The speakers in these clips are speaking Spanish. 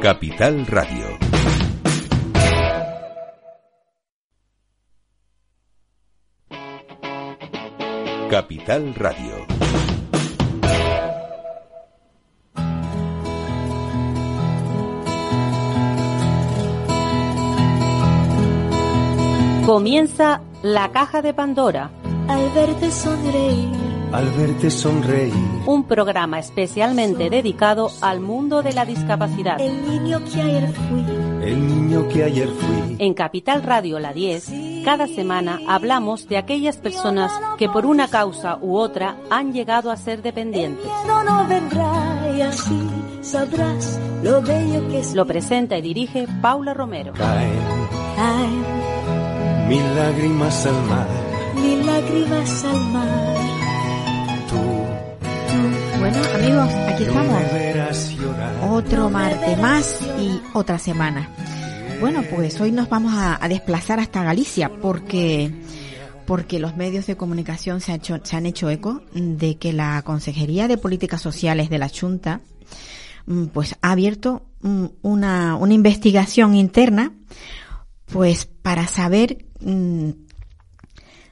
Capital Radio. Capital Radio. Comienza la caja de Pandora. Al verte sonreír. Al verte sonreír. Un programa especialmente dedicado al mundo de la discapacidad. El niño que ayer fui. El niño que ayer fui. En Capital Radio La 10, cada semana hablamos de aquellas personas que por una causa u otra han llegado a ser dependientes. No, no vendrá y así sabrás lo bello que es. Lo presenta y dirige Paula Romero. Caen Caen mil lágrimas al mar. mil lágrimas al mar. Bueno, amigos, aquí estamos. Otro martes más y otra semana. Bueno, pues hoy nos vamos a, a desplazar hasta Galicia porque porque los medios de comunicación se, ha hecho- se han hecho eco de que la Consejería de Políticas Sociales de la Junta mm, pues ha abierto mm, una, una investigación interna pues para saber mm,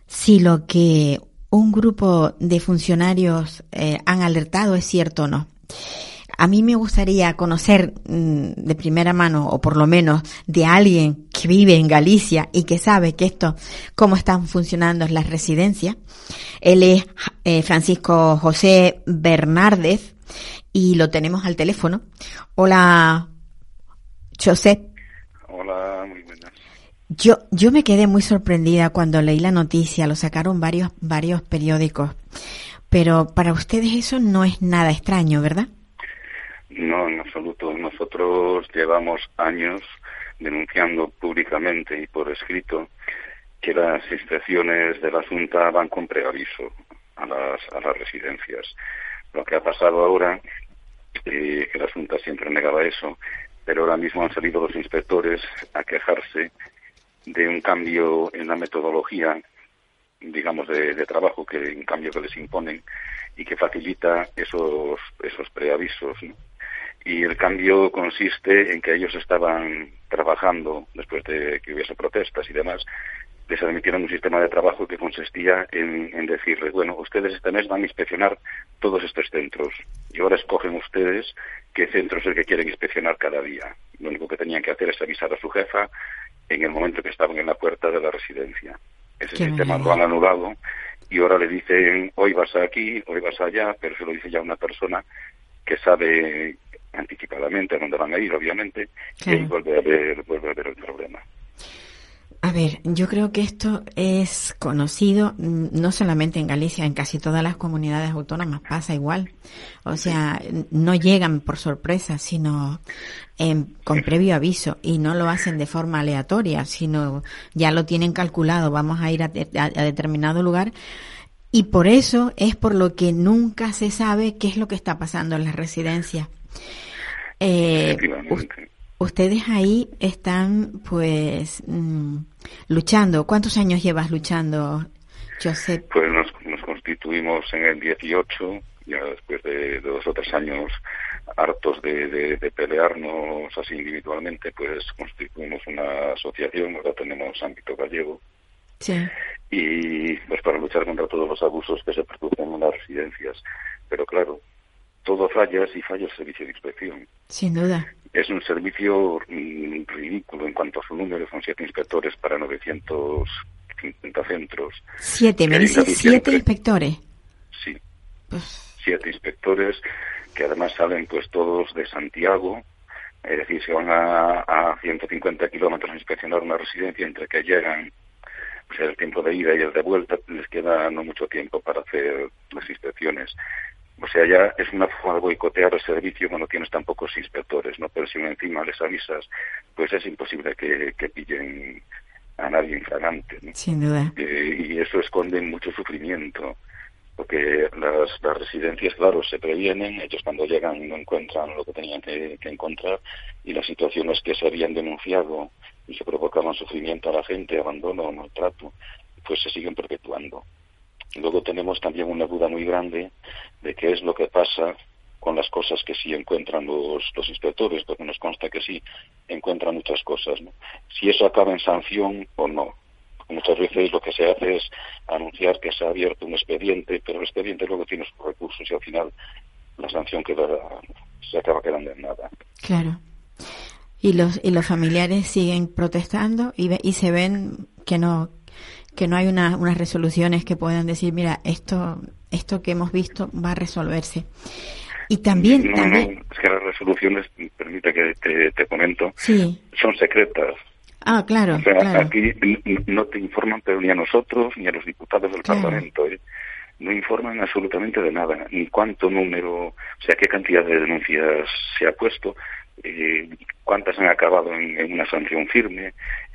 si lo que un grupo de funcionarios eh, han alertado es cierto o no. A mí me gustaría conocer mm, de primera mano, o por lo menos de alguien que vive en Galicia y que sabe que esto, cómo están funcionando las residencias. Él es eh, Francisco José Bernárdez y lo tenemos al teléfono. Hola, José. Hola. Yo, yo me quedé muy sorprendida cuando leí la noticia, lo sacaron varios, varios periódicos. Pero para ustedes eso no es nada extraño, ¿verdad? No, en absoluto. Nosotros llevamos años denunciando públicamente y por escrito que las inspecciones de la Junta van con preaviso a las, a las residencias. Lo que ha pasado ahora, eh, que la Junta siempre negaba eso, pero ahora mismo han salido los inspectores a quejarse de un cambio en la metodología, digamos, de, trabajo, que un cambio que les imponen y que facilita esos, esos preavisos. Y el cambio consiste en que ellos estaban trabajando, después de que hubiese protestas y demás, les admitieron un sistema de trabajo que consistía en, en decirles, bueno, ustedes este mes van a inspeccionar todos estos centros y ahora escogen ustedes qué centro es el que quieren inspeccionar cada día. Lo único que tenían que hacer es avisar a su jefa en el momento que estaban en la puerta de la residencia. Ese Qué sistema bien. lo han anulado y ahora le dicen, hoy vas aquí, hoy vas allá, pero se lo dice ya una persona que sabe anticipadamente a dónde van a ir, obviamente, y ahí vuelve a haber, vuelve a haber el problema. A ver, yo creo que esto es conocido mm, no solamente en Galicia, en casi todas las comunidades autónomas pasa igual. O sea, no llegan por sorpresa, sino en- con previo aviso y no lo hacen de forma aleatoria, sino ya lo tienen calculado, vamos a ir a, de- a- a determinado lugar. Y por eso es por lo que nunca se sabe qué es lo que está pasando en las residencias. Eh. Ustedes ahí están, pues, mm, luchando. ¿Cuántos años llevas luchando, Josep? Pues nos, nos constituimos en el 18, ya después de, de dos o tres años hartos de, de- de pelearnos así individualmente, pues constituimos una asociación, ahora tenemos ámbito gallego, Sí. y pues para luchar contra todos los abusos que se producen en las residencias. Pero claro, todo falla si falla el servicio de inspección. Sin duda. Es un servicio mm, ridículo en cuanto a su número, son siete inspectores para 950 centros. Siete, me Que dice diga siete inspectores. Sí, Pues, siete inspectores que además salen pues todos de Santiago, es decir, se van a, a 150 kilómetros a inspeccionar una residencia entre que llegan, pues el tiempo de ida y el de vuelta, les queda no mucho tiempo para hacer las inspecciones. O sea, ya es una forma de boicotear el servicio cuando tienes tan pocos inspectores, ¿no? Pero si encima les avisas, pues es imposible que, que pillen a nadie infragante, ¿no? sin duda. Eh, y eso esconde mucho sufrimiento, porque las, las residencias, claro, se previenen, ellos cuando llegan no encuentran lo que tenían que, que encontrar y las situaciones que se habían denunciado y que provocaban sufrimiento a la gente, abandono o maltrato, pues se siguen perpetuando. Luego tenemos también una duda muy grande de qué es lo que pasa con las cosas que sí encuentran los, los inspectores, porque nos consta que sí encuentran muchas cosas. ¿no? Si eso acaba en sanción o no. Muchas veces lo que se hace es anunciar que se ha abierto un expediente, pero el expediente luego tiene sus recursos y al final la sanción queda, se acaba quedando en nada. Claro. Y los, y los familiares siguen protestando y, y se ven que no, que no hay una, unas resoluciones que puedan decir, mira, esto, esto que hemos visto va a resolverse. Y también, no, también... No, es que las resoluciones, permite que te, te comento, sí. son secretas. Ah, claro, O sea, claro. aquí no te informan, pero ni a nosotros, ni a los diputados del Claro. Parlamento. ¿eh? No informan absolutamente de nada, ni cuánto número, o sea, qué cantidad de denuncias se ha puesto, eh, cuántas han acabado en, en una sanción firme,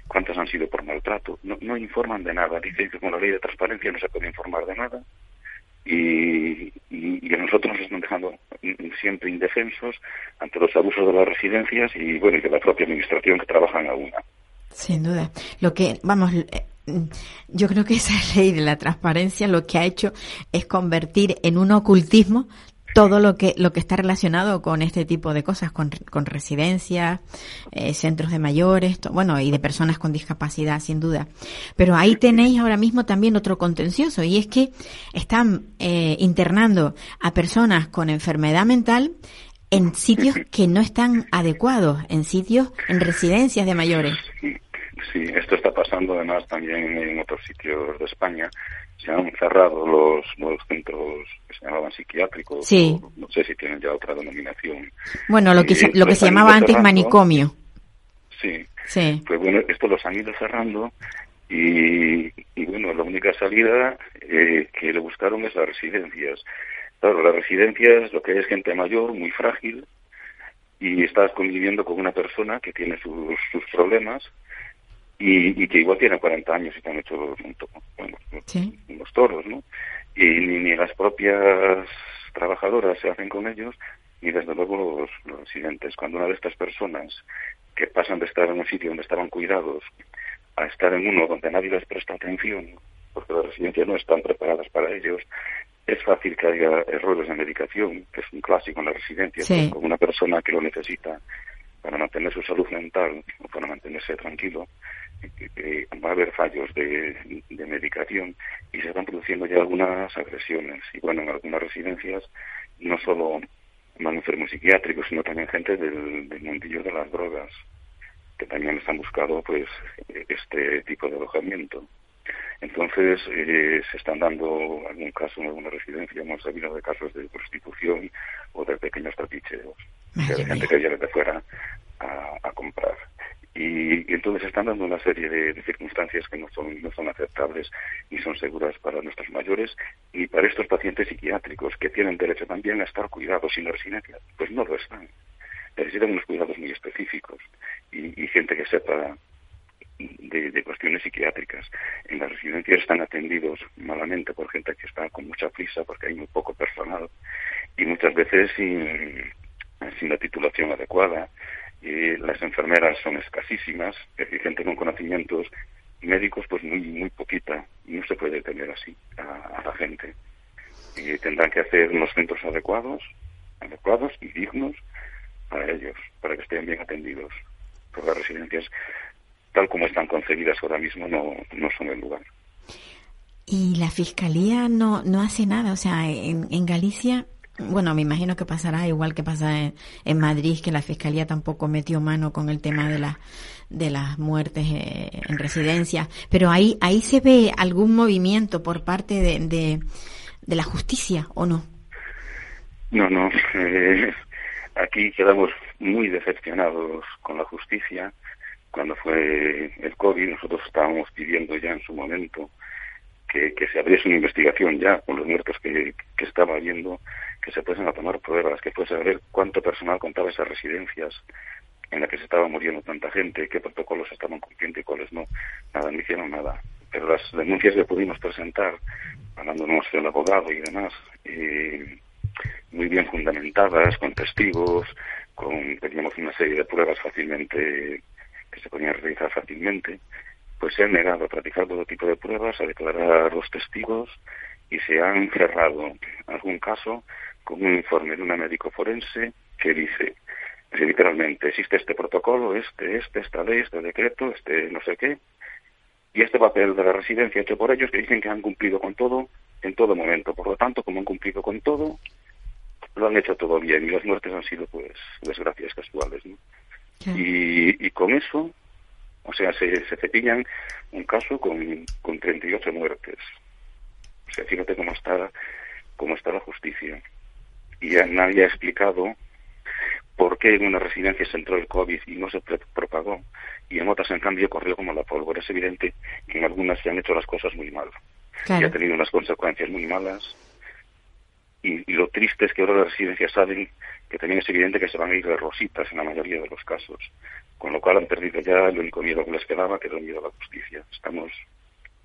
cuántas han sido por maltrato. No, no informan de nada. Dicen que con la ley de transparencia no se puede informar de nada. Y, y, a nosotros nos están dejando siempre indefensos ante los abusos de las residencias y, bueno, y de la propia administración que trabajan a una. Sin duda. Lo que, vamos, eh, yo creo que esa ley de la transparencia lo que ha hecho es convertir en un ocultismo todo lo que lo que está relacionado con este tipo de cosas, con, con residencias, eh, centros de mayores, bueno, y de personas con discapacidad, sin duda. Pero ahí tenéis ahora mismo también otro contencioso, y es que están eh, internando a personas con enfermedad mental en sitios que no están adecuados, en sitios, en residencias de mayores. Sí, esto está pasando además también en otros sitios de España. Se han cerrado los nuevos centros que se llamaban psiquiátricos. Sí. o no sé si tienen ya otra denominación. Bueno, lo que se, lo que se llamaba antes cerrando. manicomio. Sí. Sí. Pues bueno, esto los han ido cerrando y, y bueno, la única salida eh, que le buscaron es las residencias. Claro, las residencias, lo que es gente mayor, muy frágil, y estás conviviendo con una persona que tiene sus, sus problemas y, y que igual tiene 40 años y te han hecho un to- bueno, Sí. unos toros, ¿no? Y ni, ni las propias trabajadoras se hacen con ellos, ni desde luego los, los residentes. Cuando una de estas personas que pasan de estar en un sitio donde estaban cuidados a estar en uno donde nadie les presta atención, porque las residencias no están preparadas para ellos, es fácil que haya errores de medicación, que es un clásico en las residencias, Sí. con una persona que lo necesita para mantener su salud mental o para mantenerse tranquilo, que va a haber fallos de, de medicación y se están produciendo ya algunas agresiones. Y bueno, en algunas residencias no solo van enfermos psiquiátricos, sino también gente del, del mundillo de las drogas, que también están buscando pues este tipo de alojamiento. Entonces, eh, se están dando algún caso en alguna residencia, hemos sabido de casos de prostitución o de pequeños trapicheos, Madre de gente mía. que viene de fuera a, comprar. Y, y entonces están dando una serie de, circunstancias que no son, no son aceptables ni son seguras para nuestros mayores ni para estos pacientes psiquiátricos que tienen derecho también a estar cuidados sin la residencia. Pues no lo están. Necesitan unos cuidados muy específicos y, y gente que sepa de, de cuestiones psiquiátricas. En las residencias están atendidos malamente por gente que está con mucha prisa porque hay muy poco personal y muchas veces sin, sin la titulación adecuada. Y las enfermeras son escasísimas, gente con conocimientos médicos pues muy muy poquita no se puede tener así a, a la gente. Y tendrán que hacer unos centros adecuados, adecuados y dignos para ellos, para que estén bien atendidos. Porque las residencias, tal como están concebidas ahora mismo, no, no son el lugar. Y la fiscalía no, no hace nada. O sea, en, en Galicia, bueno, me imagino que pasará igual que pasa en, en Madrid, que la fiscalía tampoco metió mano con el tema de las de las muertes eh, en residencia. Pero ahí ahí se ve algún movimiento por parte de, de, la justicia, ¿o no? No, no. eh, aquí quedamos muy decepcionados con la justicia. Cuando fue el COVID, nosotros estábamos pidiendo ya en su momento que, se abriese una investigación ya con los muertos que, que estaba habiendo, que se fuesen a tomar pruebas, que fuese a ver cuánto personal contaba esas residencias en las que se estaba muriendo tanta gente, qué protocolos estaban cumpliendo y cuáles no. Nada, no hicieron nada. Pero las denuncias que pudimos presentar, hablándonos del abogado y demás, eh, muy bien fundamentadas, con testigos, con teníamos una serie de pruebas fácilmente que se podían realizar fácilmente, pues se han negado a practicar todo tipo de pruebas, a declarar a los testigos y se han cerrado algún caso con un informe de una médico forense que dice, literalmente, existe este protocolo, este, este, esta ley, este decreto, este no sé qué, y este papel de la residencia hecho por ellos que dicen que han cumplido con todo en todo momento. Por lo tanto, como han cumplido con todo, lo han hecho todo bien y las muertes han sido, pues, desgracias casuales. ¿no? Y, y con eso, o sea, se, se cepillan un caso con, con 38 muertes. O sea, fíjate cómo está, cómo está la justicia. Y ya nadie ha explicado por qué en una residencia se entró el COVID y no se propagó, y en otras, en cambio, corrió como la pólvora. Es evidente que en algunas se han hecho las cosas muy mal. Y ha tenido unas consecuencias muy malas. Y, lo triste es que ahora las residencias saben que también es evidente que se van a ir de rositas en la mayoría de los casos. Con lo cual han perdido ya el único miedo que les quedaba, que era el miedo a la justicia. Estamos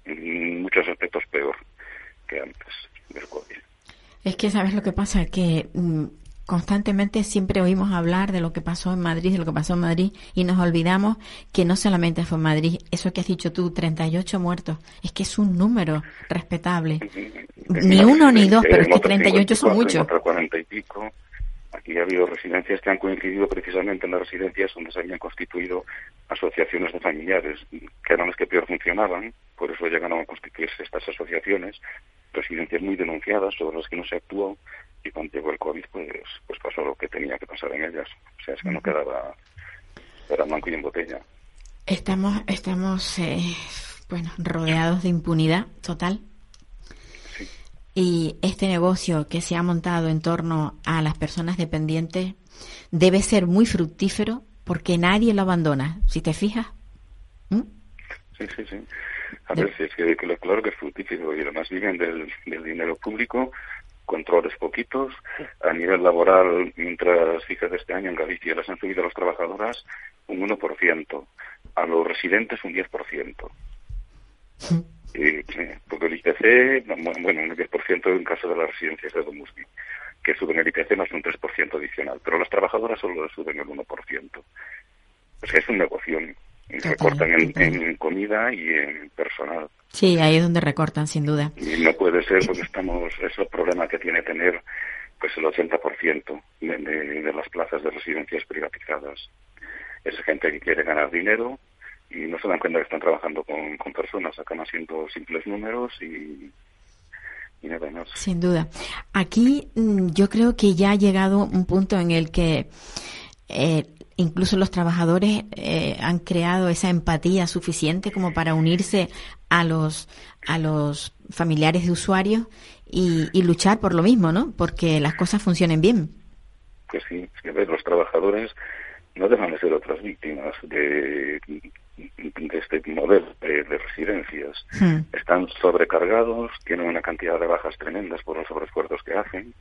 en muchos aspectos peor que antes del COVID. Es que, ¿sabes lo que pasa? Que mm, constantemente siempre oímos hablar de lo que pasó en Madrid, de lo que pasó en Madrid, y nos olvidamos que no solamente fue en Madrid, eso que has dicho tú, 38 muertos, es que es un número respetable. Ni uno ni dos, pero es que 38 son muchos. 40 y pico. Aquí ha habido residencias que han coincidido precisamente en las residencias donde se habían constituido asociaciones de familiares, que eran las que peor funcionaban, por eso llegaron a constituirse estas asociaciones, residencias muy denunciadas sobre las que no se actuó, y cuando llegó el COVID, pues, pues pasó lo que tenía que pasar en ellas. O sea, es que no quedaba, era blanco y en botella. Estamos, estamos, eh, bueno, rodeados de impunidad total. Y este negocio que se ha montado en torno a las personas dependientes debe ser muy fructífero porque nadie lo abandona, si te fijas. ¿Mm? Sí, sí, sí. A ver, si es que, claro que es fructífero y además viven del, del dinero público controles poquitos. A nivel laboral, mientras, fíjate, este año en Galicia les han subido a las trabajadoras un 1%, a los residentes un 10%. Eh, porque el IPC, bueno, un 10% en caso de las residencias de Domusbi, que suben el IPC más un 3% adicional, pero las trabajadoras solo suben el 1%. O sea, es un negocio. Recortan en, comida y en personal. Sí, ahí es donde recortan, sin duda. Y no puede ser porque estamos, es el problema que tiene tener pues el 80% de, de, de las plazas de residencias privatizadas. Es gente que quiere ganar dinero y no se dan cuenta que están trabajando con, con personas, acaban haciendo simples números y, y nada más. Sin duda. Aquí mm, yo creo que ya ha llegado un punto en el que eh, incluso los trabajadores eh, han creado esa empatía suficiente como para unirse a los a los familiares de usuarios y, y luchar por lo mismo, ¿no? Porque las cosas funcionen bien. Pues sí, es que los trabajadores no dejan de ser otras víctimas de, de este modelo de, residencias. Hmm. Están sobrecargados, tienen una cantidad de bajas tremendas por los sobreesfuerzos que hacen,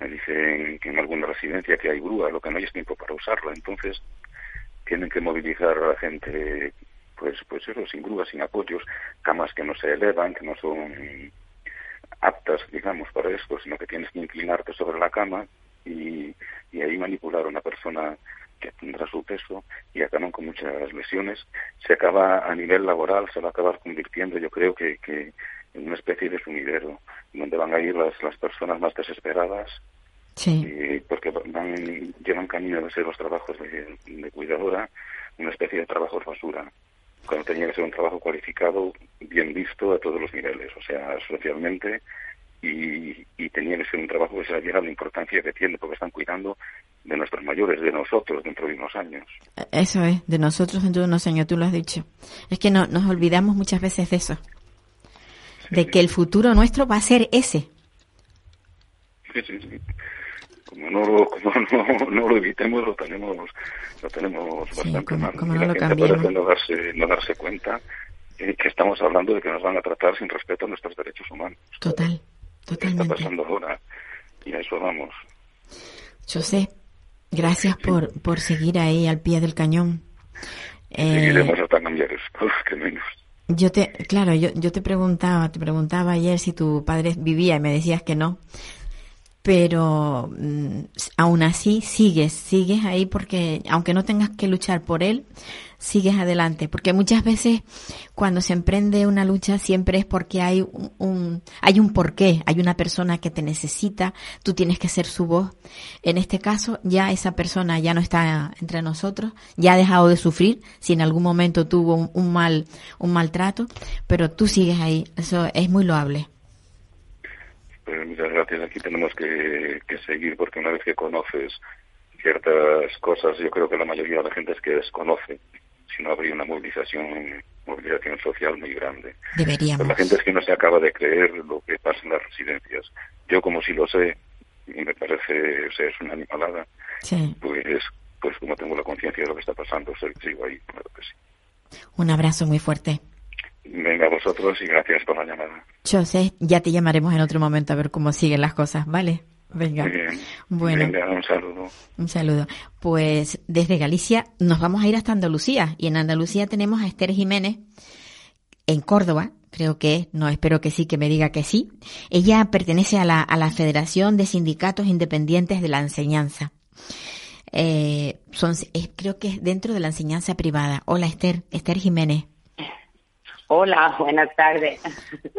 me dicen que en alguna residencia que hay grúa, lo que no hay es tiempo para usarla, entonces tienen que movilizar a la gente, pues, pues eso, sin grúa, sin apoyos, camas que no se elevan, que no son aptas, digamos, para esto, sino que tienes que inclinarte sobre la cama y, y ahí manipular a una persona que tendrá su peso y acaban con muchas lesiones. Se acaba a nivel laboral, se va a acabar convirtiendo, yo creo que, que en una especie de sumidero, donde van a ir las, las personas más desesperadas, sí. porque van, llevan camino de ser los trabajos de, de cuidadora, una especie de trabajo basura, cuando tenía que ser un trabajo cualificado, bien visto a todos los niveles, o sea, socialmente, y, y tenía que ser un trabajo que se le diera la importancia que tiene, porque están cuidando de nuestros mayores, de nosotros dentro de unos años. Eso es, de nosotros dentro de unos años, tú lo has dicho. Es que no, nos olvidamos muchas veces de eso de que el futuro nuestro va a ser ese. Sí, sí, sí. Como no lo, como no, no lo evitemos, lo tenemos, lo tenemos bastante como, mal. Como no la lo gente parece no darse, no darse cuenta eh, que estamos hablando de que nos van a tratar sin respeto a nuestros derechos humanos. Total, ¿Qué está totalmente. pasando ahora? Y a eso vamos. José, gracias por, por seguir ahí al pie del cañón. Eh, Seguiremos hasta cambiar esto, que menos. yo te, claro, yo, yo te preguntaba, te preguntaba ayer si tu padre vivía y me decías que no. Pero mm, aún así sigues, sigues ahí porque aunque no tengas que luchar por él, sigues adelante, porque muchas veces cuando se emprende una lucha siempre es porque hay un, hay un porqué, hay una persona que te necesita, tú tienes que ser su voz. En este caso ya esa persona ya no está entre nosotros, ya ha dejado de sufrir, si en algún momento tuvo un, mal un maltrato, pero tú sigues ahí, eso es muy loable. Pues muchas gracias. Aquí tenemos que, que seguir porque una vez que conoces ciertas cosas, yo creo que la mayoría de la gente es que desconoce. Si no habría una movilización, movilización social muy grande. Deberíamos. la gente es que no se acaba de creer lo que pasa en las residencias. Yo como si lo sé, y me parece, o sea, es una animalada, pues, pues como tengo la conciencia de lo que está pasando, sigo ahí, claro que sí. Un abrazo muy fuerte. Venga, vosotros y gracias por la llamada. José, ya te llamaremos en otro momento a ver cómo siguen las cosas, ¿vale? Venga. Bueno. un saludo. Un saludo. Pues desde Galicia nos vamos a ir hasta Andalucía y en Andalucía tenemos a Esther Jiménez en Córdoba, creo que no, espero que sí, que me diga que sí. Ella pertenece a la, a la Federación de Sindicatos Independientes de la Enseñanza. Eh, son, creo que es dentro de la enseñanza privada. Hola Esther, Esther Jiménez. Hola, buenas tardes.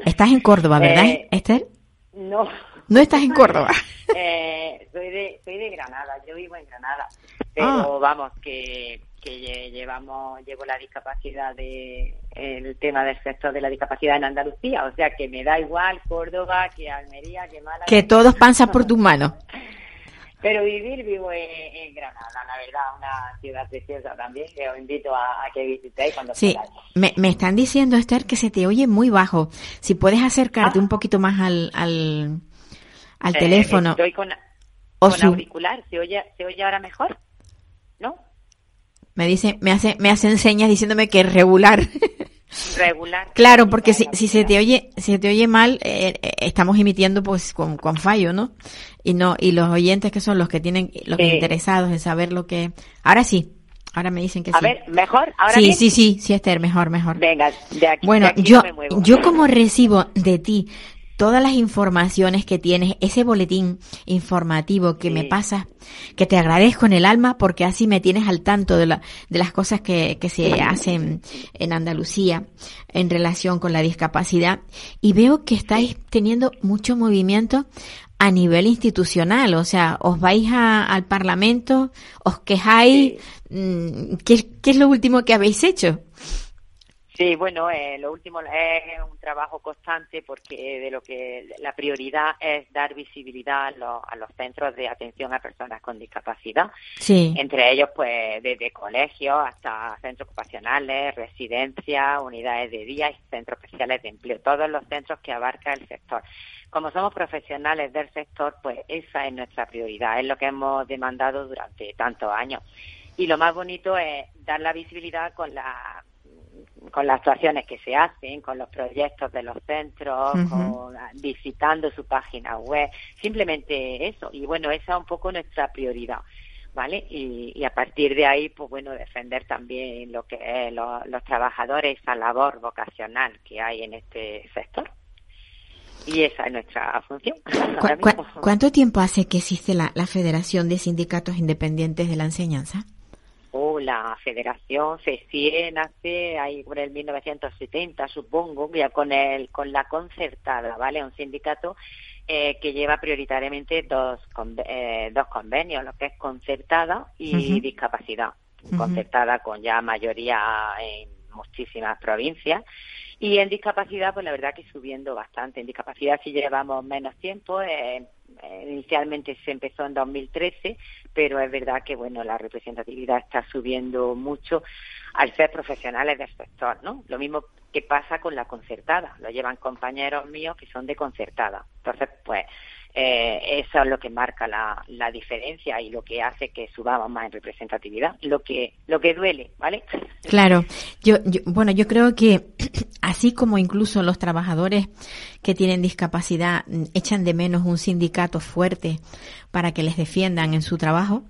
Estás en Córdoba, ¿verdad, eh, Esther? No. ¿No estás en Córdoba? Eh, soy, de, soy de Granada, yo vivo en Granada. Pero ah. vamos, que, que llevamos, llevo la discapacidad de, el tema del sector de la discapacidad en Andalucía. O sea que me da igual Córdoba, que Almería, que Málaga. Que todos pasan por tus manos. Pero vivir vivo en, Granada, la verdad, una ciudad preciosa también, que os invito a, que visitéis cuando Sí, me, me, están diciendo, Esther, que se te oye muy bajo. Si puedes acercarte ah. un poquito más al, al, al eh, teléfono. Estoy con, con auricular, ¿Se oye, ¿se oye ahora mejor? ¿No? Me dice, me hace, me hacen señas diciéndome que es regular. regular. Claro, porque si, si se te oye, si se te oye mal, eh, eh, estamos emitiendo pues con, con, fallo, ¿no? Y no, y los oyentes que son los que tienen, los interesados en saber lo que, ahora sí, ahora me dicen que sí. A ver, mejor, ahora Sí, sí, sí, sí, Esther, mejor, mejor. Venga, de aquí. Bueno, yo, yo como recibo de ti todas las informaciones que tienes, ese boletín informativo que me pasas, que te agradezco en el alma porque así me tienes al tanto de, la, de las cosas que, que se hacen en Andalucía en relación con la discapacidad. Y veo que estáis teniendo mucho movimiento a nivel institucional, o sea, os vais al Parlamento, os quejáis, mm, ¿qué, ¿qué es lo último que habéis hecho? Sí, bueno, eh, lo último es un trabajo constante porque de lo que la prioridad es dar visibilidad a los, centros de atención a personas con discapacidad. Sí. Entre ellos, pues, desde colegios hasta centros ocupacionales, residencias, unidades de día y centros especiales de empleo. Todos los centros que abarca el sector. Como somos profesionales del sector, pues esa es nuestra prioridad, es lo que hemos demandado durante tantos años. Y lo más bonito es dar la visibilidad con la con las actuaciones que se hacen, con los proyectos de los centros, visitando su página web, simplemente eso. Y bueno, esa es un poco nuestra prioridad. ¿Vale? Y, a partir de ahí, pues bueno, defender también lo que es los trabajadores, esa labor vocacional que hay en este sector. Y esa es nuestra función. cuánto tiempo hace que existe la Federación de Sindicatos Independientes de la Enseñanza? Oh, la federación se nace ahí por el 1970, supongo, ya con el con la concertada, ¿vale? Un sindicato eh, que lleva prioritariamente dos eh, dos convenios, lo que es concertada y discapacidad. Concertada con ya mayoría en muchísimas provincias y en discapacidad, pues la verdad que subiendo bastante. En discapacidad sí llevamos menos tiempo. Eh, inicialmente se empezó en 2013, pero es verdad que bueno la representatividad está subiendo mucho al ser profesionales del sector, ¿no? Lo mismo que pasa con la concertada, lo llevan compañeros míos que son de concertada. Entonces, pues eh, eso es lo que marca la, la, diferencia y lo que hace que subamos más en representatividad, lo que lo que duele, ¿vale? Claro, yo, bueno, yo creo que así como incluso los trabajadores que tienen discapacidad echan de menos un sindicato fuerte para que les defiendan en su trabajo,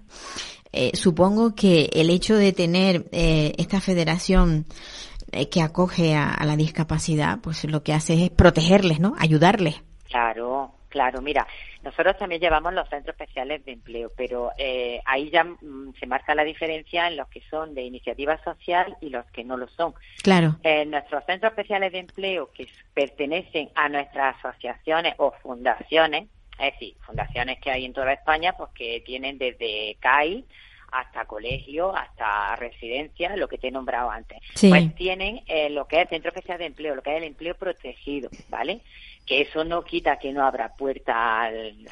eh, supongo que el hecho de tener eh, esta federación eh, que acoge a, a la discapacidad, pues lo que hace es protegerles, ¿no? Ayudarles. Claro, Claro, mira, nosotros también llevamos los centros especiales de empleo, pero eh, ahí ya mm, se marca la diferencia en los que son de iniciativa social y los que no lo son. Claro. En nuestros centros especiales de empleo que pertenecen a nuestras asociaciones o fundaciones, es decir, fundaciones que hay en toda España, pues que tienen desde CAI hasta colegio, hasta residencia, lo que te he nombrado antes. Pues tienen eh, lo que es el Centro Especial de Empleo, lo que es el empleo protegido, ¿vale? Que eso no quita que no abra puerta al,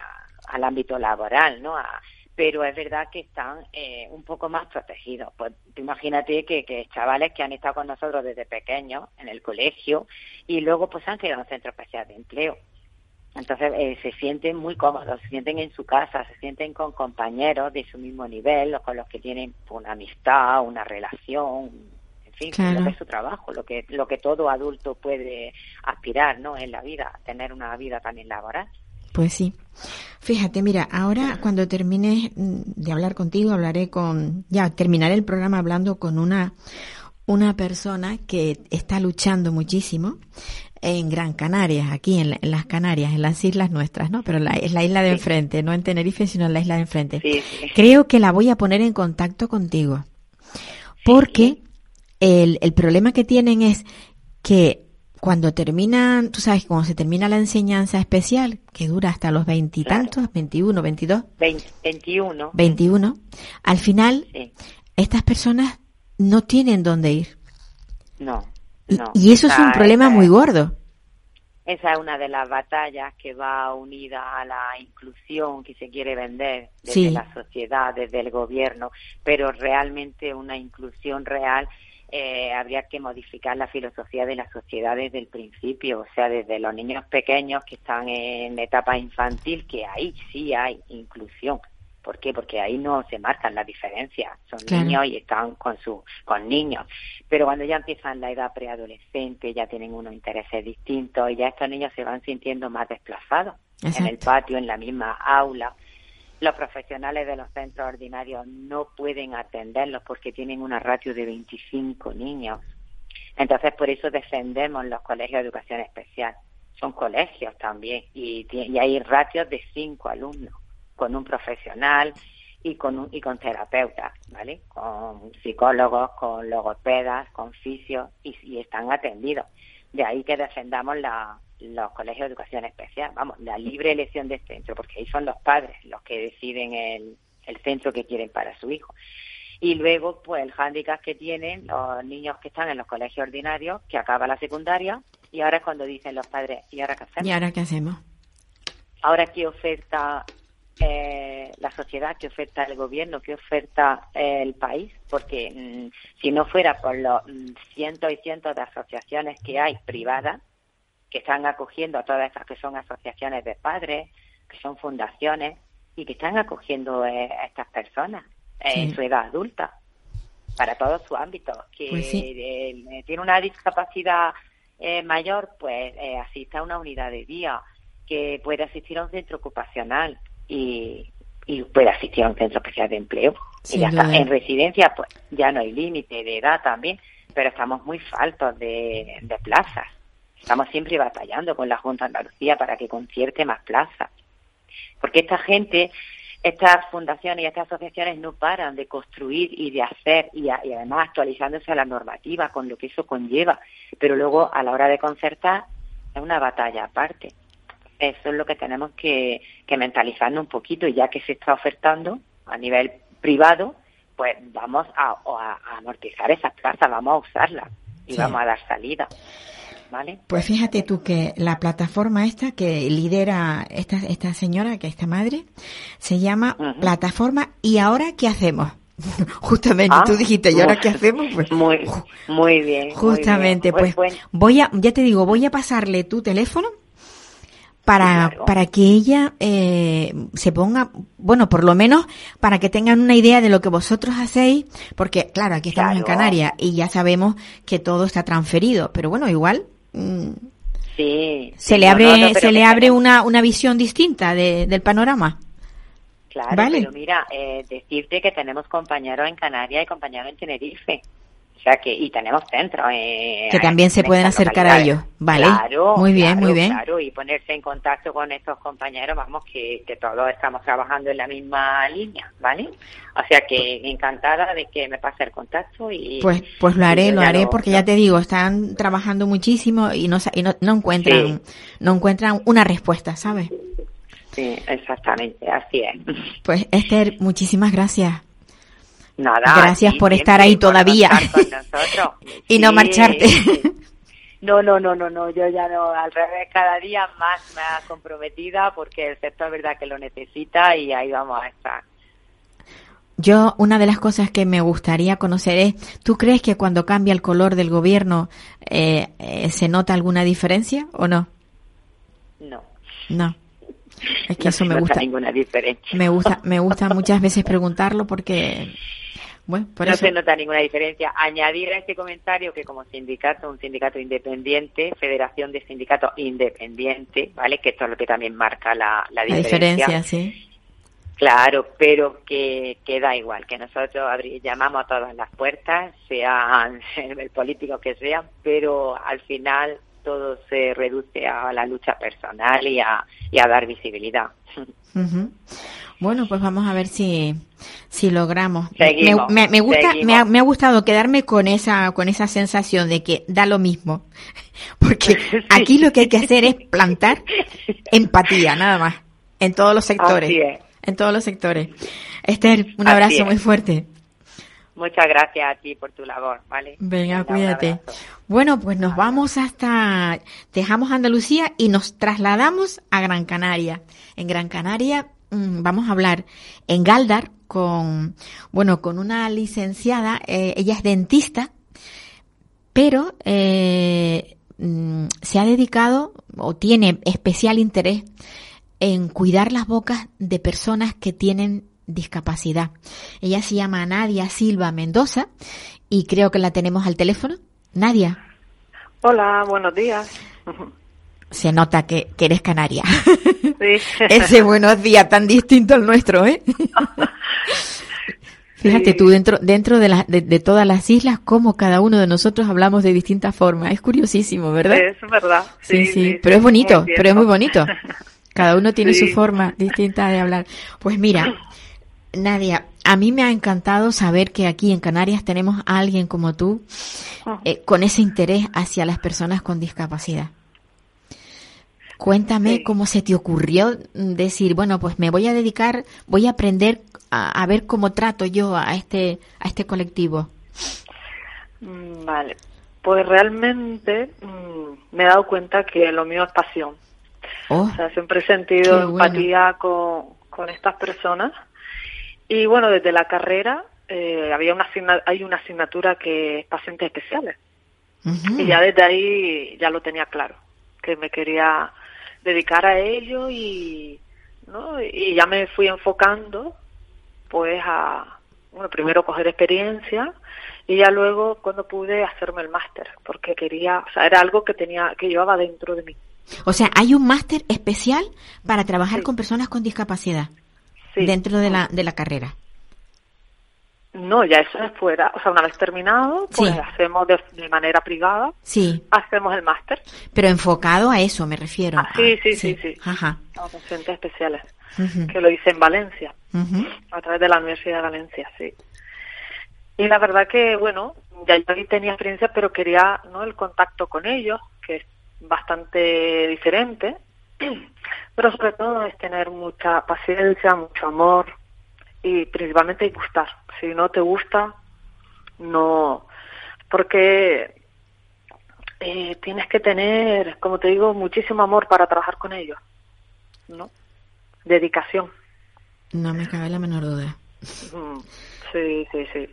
al ámbito laboral, ¿no? pero es verdad que están eh, un poco más protegidos. Pues imagínate que, que, chavales que han estado con nosotros desde pequeños en el colegio y luego pues han quedado en centro especial de empleo. Entonces eh, se sienten muy cómodos, se sienten en su casa, se sienten con compañeros de su mismo nivel, con los que tienen una amistad, una relación, fin, lo que es su trabajo, lo que lo que todo adulto puede aspirar, ¿no? En la vida, tener una vida también laboral. Pues sí. Fíjate, mira, ahora cuando termine mm, de hablar contigo, hablaré con, ya terminaré el programa hablando con una, una persona que está luchando muchísimo en Gran Canarias, aquí en, las Canarias, en las islas nuestras, ¿no? Pero la, es la isla de enfrente, no en Tenerife, sino en la isla de enfrente. Creo que la voy a poner en contacto contigo. Porque el, el problema que tienen es que cuando terminan, tú sabes, cuando se termina la enseñanza especial, que dura hasta los veintitantos, veintiuno, veintidós. Veintiuno. Veintiuno. Al final, estas personas no tienen dónde ir. No, no. Y, eso es un problema muy gordo. Esa es una de las batallas que va unida a la inclusión que se quiere vender desde la sociedad, desde el gobierno, pero realmente una inclusión real eh, habría que modificar la filosofía de la sociedad desde el principio, o sea, desde los niños pequeños que están en etapa infantil, que ahí sí hay inclusión. ¿Por qué? Porque ahí no se marcan las diferencias. Son niños y están con su, con niños. Pero cuando ya empiezan la edad preadolescente, ya tienen unos intereses distintos y ya estos niños se van sintiendo más desplazados en el patio, en la misma aula los profesionales de los centros ordinarios no pueden atenderlos porque tienen una ratio de 25 niños. Entonces, por eso defendemos los colegios de educación especial. Son colegios también y, hay ratios de 5 alumnos con un profesional y con, un, y con terapeutas, ¿vale? Con psicólogos, con logopedas, con fisios y, y están atendidos. De ahí que defendamos la, los colegios de educación especial, vamos, la libre elección de centro, porque ahí son los padres los que deciden el, el centro que quieren para su hijo. Y luego, pues, el hándicap que tienen los niños que están en los colegios ordinarios, que acaba la secundaria, y ahora es cuando dicen los padres, ¿y ahora qué hacemos? ¿Y ahora qué hacemos? Ahora, ¿qué oferta eh, la sociedad, qué oferta el gobierno, qué oferta el país? Porque mm, si no fuera por los mm, cientos y cientos de asociaciones que hay privadas, que están acogiendo a todas estas que son asociaciones de padres, que son fundaciones y que están acogiendo eh, a estas personas en su edad adulta para todo su ámbito. Que pues eh, tiene una discapacidad eh, mayor, pues asiste a una unidad de día, que puede asistir a un centro ocupacional y, y puede asistir a un centro especial de empleo. y ya está. En residencia, pues ya no hay límite de edad también, pero estamos muy faltos de, de plazas. Estamos siempre batallando con la Junta de Andalucía para que concierte más plazas. Porque esta gente, estas fundaciones y estas asociaciones no paran de construir y de hacer y, además actualizándose a la normativa con lo que eso conlleva. Pero luego a la hora de concertar es una batalla aparte. Eso es lo que tenemos que, que mentalizarnos un poquito y ya que se está ofertando a nivel privado, pues vamos a, amortizar esas plazas, vamos a usarlas y vamos a dar salida. Pues fíjate tú que la plataforma esta que lidera esta, esta señora, que esta madre, se llama Plataforma ¿Y ahora qué hacemos? Justamente, tú ah, dijiste, ¿y ahora qué hacemos? Pues, muy, muy bien. Justamente, pues, voy a, ya te digo, voy a pasarle tu teléfono para, para que ella eh, se ponga, bueno, por lo menos para que tengan una idea de lo que vosotros hacéis, porque claro, aquí estamos en Canarias y ya sabemos que todo está transferido, pero bueno, igual. Sí. Se le abre, se le abre una, una visión distinta de, del panorama. Claro, pero mira, eh, decirte que tenemos compañeros en Canarias y compañeros en Tenerife. O sea que, y tenemos centros. Eh, que también se pueden acercar a ellos, ¿vale? Claro, muy bien, muy bien. Claro, y ponerse en contacto con estos compañeros, vamos, que, que todos estamos trabajando en la misma línea, ¿vale? O sea que encantada de que me pase el contacto y... Pues, pues lo haré, lo haré, porque ya te digo, están trabajando muchísimo y no, y no, no encuentran, no encuentran una respuesta, ¿sabes? Sí, exactamente, así es. Pues Esther, muchísimas gracias. Nada. Gracias por estar ahí todavía y no marcharte. No, no, no, no, no, yo ya no, al revés, cada día más más comprometida porque el sector es verdad que lo necesita y ahí vamos a estar. Yo, una de las cosas que me gustaría conocer es, ¿tú crees que cuando cambia el color del gobierno eh, eh, se nota alguna diferencia o no? No. No. Es que eso me gusta. ninguna diferencia. Me gusta, me gusta muchas veces preguntarlo porque bueno, no se nota ninguna diferencia. Añadir a este comentario que como sindicato, un sindicato independiente, Federación de Sindicatos Independiente, ¿vale? Que esto es lo que también marca la, la diferencia. La diferencia, sí. Claro, pero que, que da igual, que nosotros llamamos a todas las puertas, sean el político que sean, pero al final todo se reduce a la lucha personal y a, y a dar visibilidad. Bueno, pues vamos a ver si, si logramos. me, me, gusta, me ha, me ha, gustado quedarme con esa, con esa sensación de que da lo mismo. Porque aquí lo que hay que hacer es plantar empatía, nada más. En todos los sectores. En todos los sectores. Esther, un abrazo muy fuerte. Muchas gracias a ti por tu labor, ¿vale? Venga, cuídate. Bueno, pues nos vamos hasta, dejamos Andalucía y nos trasladamos a Gran Canaria. En Gran Canaria Mm, vamos a hablar en Galdar con, bueno, con una licenciada, eh, ella es dentista, pero eh, mm, se ha dedicado o tiene especial interés en cuidar las bocas de personas que tienen discapacidad. Ella se llama Nadia Silva Mendoza y creo que la tenemos al teléfono. Nadia. Hola, buenos días. Se nota que, que eres canaria. Ese buenos días tan distinto al nuestro, ¿eh? Fíjate tú, dentro, dentro de, de, todas las islas, cómo cada uno de nosotros hablamos de distintas formas. Es curiosísimo, ¿verdad? Es verdad. Sí, sí, pero es bonito, pero es muy bonito. Cada uno tiene su forma distinta de hablar. Pues mira, Nadia, a mí me ha encantado saber que aquí en Canarias tenemos a alguien como tú ah. eh, con ese interés hacia las personas con discapacidad. Cuéntame cómo se te ocurrió decir, bueno, pues me voy a dedicar, voy a aprender a, ver cómo trato yo a este, a este colectivo. Mm, vale, pues realmente mm, me he dado cuenta que lo mío es pasión. Oh, o sea, siempre he sentido empatía con, con estas personas. Y bueno, desde la carrera eh, había una hay una asignatura que es pacientes especiales. Y ya desde ahí ya lo tenía claro, que me quería dedicar a ello y, ¿no? y ya me fui enfocando pues a, bueno, primero coger experiencia y ya luego cuando pude hacerme el máster, porque quería, o sea, era algo que tenía, que llevaba dentro de mí. O sea, hay un máster especial para trabajar con personas con discapacidad dentro de la, de la carrera. No, ya eso es fuera. O sea, una vez terminado, pues hacemos de, manera privada. Sí. Hacemos el máster. Pero enfocado a eso, me refiero. Ah, sí, sí, sí, sí, Ajá. A especiales. Que lo hice en Valencia. A través de la Universidad de Valencia, sí. Y la verdad que, bueno, ya yo tenía experiencia, pero quería, ¿no? El contacto con ellos, que es bastante diferente. Pero sobre todo es tener mucha paciencia, mucho amor, y principalmente gustar. Si no te gusta, no, porque eh, tienes que tener, como te digo, muchísimo amor para trabajar con ellos, ¿no? Dedicación. No me cabe la menor duda. Mm, sí, sí, sí.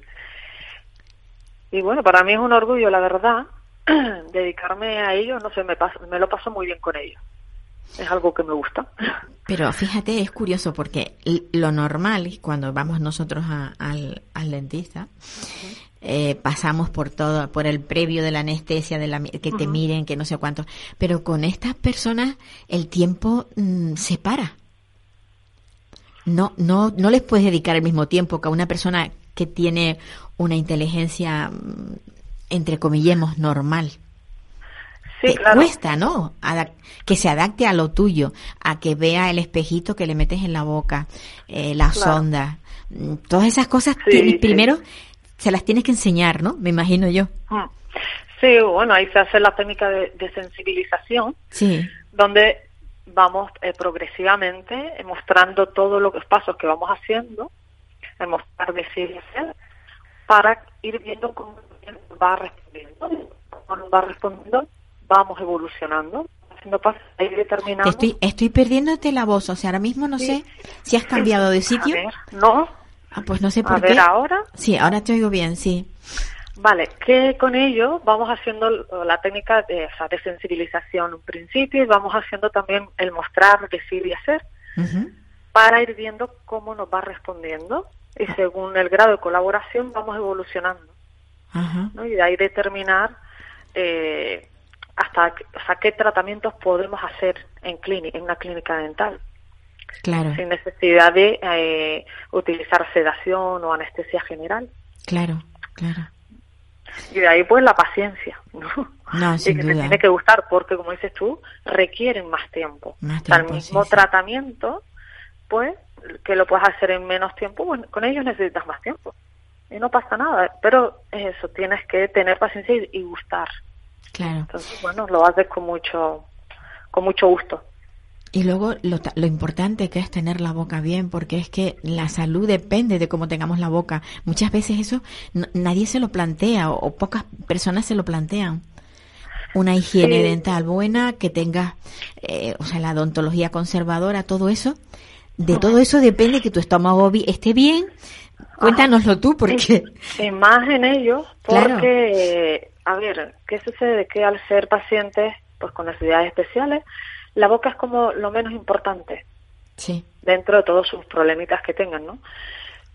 Y bueno, para mí es un orgullo, la verdad, dedicarme a ellos, no sé, me, paso, me lo paso muy bien con ellos es algo que me gusta. Pero fíjate, es curioso porque lo normal, cuando vamos nosotros al, al, dentista, eh, pasamos por todo, por el previo de la anestesia, de la, que te miren, que no sé cuánto. Pero con estas personas el tiempo mm, se para. No, no, no les puedes dedicar el mismo tiempo que a una persona que tiene una inteligencia, mm, entre comillemos, normal. Sí, cuesta, ¿no? que se adapte a lo tuyo, a que vea el espejito que le metes en la boca, eh, la sonda, mm, todas esas cosas. primero se las tienes que enseñar, ¿no? Me imagino yo. Mm. Sí, bueno, ahí se hace la técnica de, sensibilización, sí. donde vamos eh, progresivamente mostrando todos los pasos que vamos haciendo, mostrar, decir y hacer, para ir viendo cómo va respondiendo. Cuando va respondiendo, vamos evolucionando, haciendo pasos, ahí determinando. Estoy, estoy perdiéndote la voz, o sea, ahora mismo no sé si has cambiado de sitio. no. Ah, pues no sé por a ver, ahora. Sí, ahora te oigo bien, sí. Vale, que con ello vamos haciendo la técnica de, de sensibilización un principio y vamos haciendo también el mostrar, decir y hacer para ir viendo cómo nos va respondiendo y según el grado de colaboración vamos evolucionando. Y de ahí determinar eh, hasta, qué tratamientos podemos hacer en, clínica, en una clínica dental. Claro. Sin necesidad de eh, utilizar sedación o anestesia general. Claro, claro. Y de ahí pues la paciencia, ¿no? No, sin y que te tiene que gustar porque como dices tú, requieren más tiempo. Más tiempo el mismo tratamiento, pues, que lo puedes hacer en menos tiempo, bueno, con ellos necesitas más tiempo. Y no pasa nada, pero eso, tienes que tener paciencia y, gustar. Claro. Entonces, bueno, lo haces con mucho, con mucho gusto. Y luego lo, lo, importante que es tener la boca bien, porque es que la salud depende de cómo tengamos la boca. Muchas veces eso nadie se lo plantea o, pocas personas se lo plantean. Una higiene dental buena, que tenga, eh, o sea, la odontología conservadora, todo eso. De todo eso depende que tu estómago esté bien. Cuéntanoslo tú, porque... Más en ello, porque, a ver, ¿qué sucede? Que al ser pacientes pues con necesidades especiales, la boca es como lo menos importante sí. dentro de todos sus problemitas que tengan, ¿no?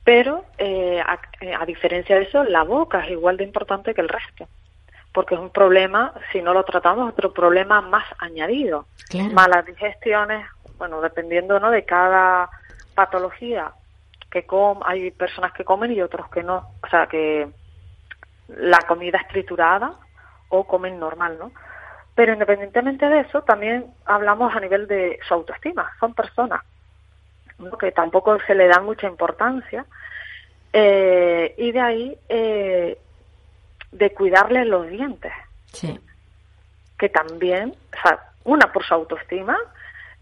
Pero eh, eh, a, diferencia de eso, la boca es igual de importante que el resto, porque es un problema, si no lo tratamos, otro problema más añadido. Malas digestiones, bueno, dependiendo ¿no? de cada patología que com hay personas que comen y otros que no, o sea que la comida es triturada o comen normal, ¿no? Pero independientemente de eso, también hablamos a nivel de su autoestima. Son personas que tampoco se le da mucha importancia. Eh, y de ahí eh, de cuidarle los dientes. Sí. Que también, o sea, una por su autoestima,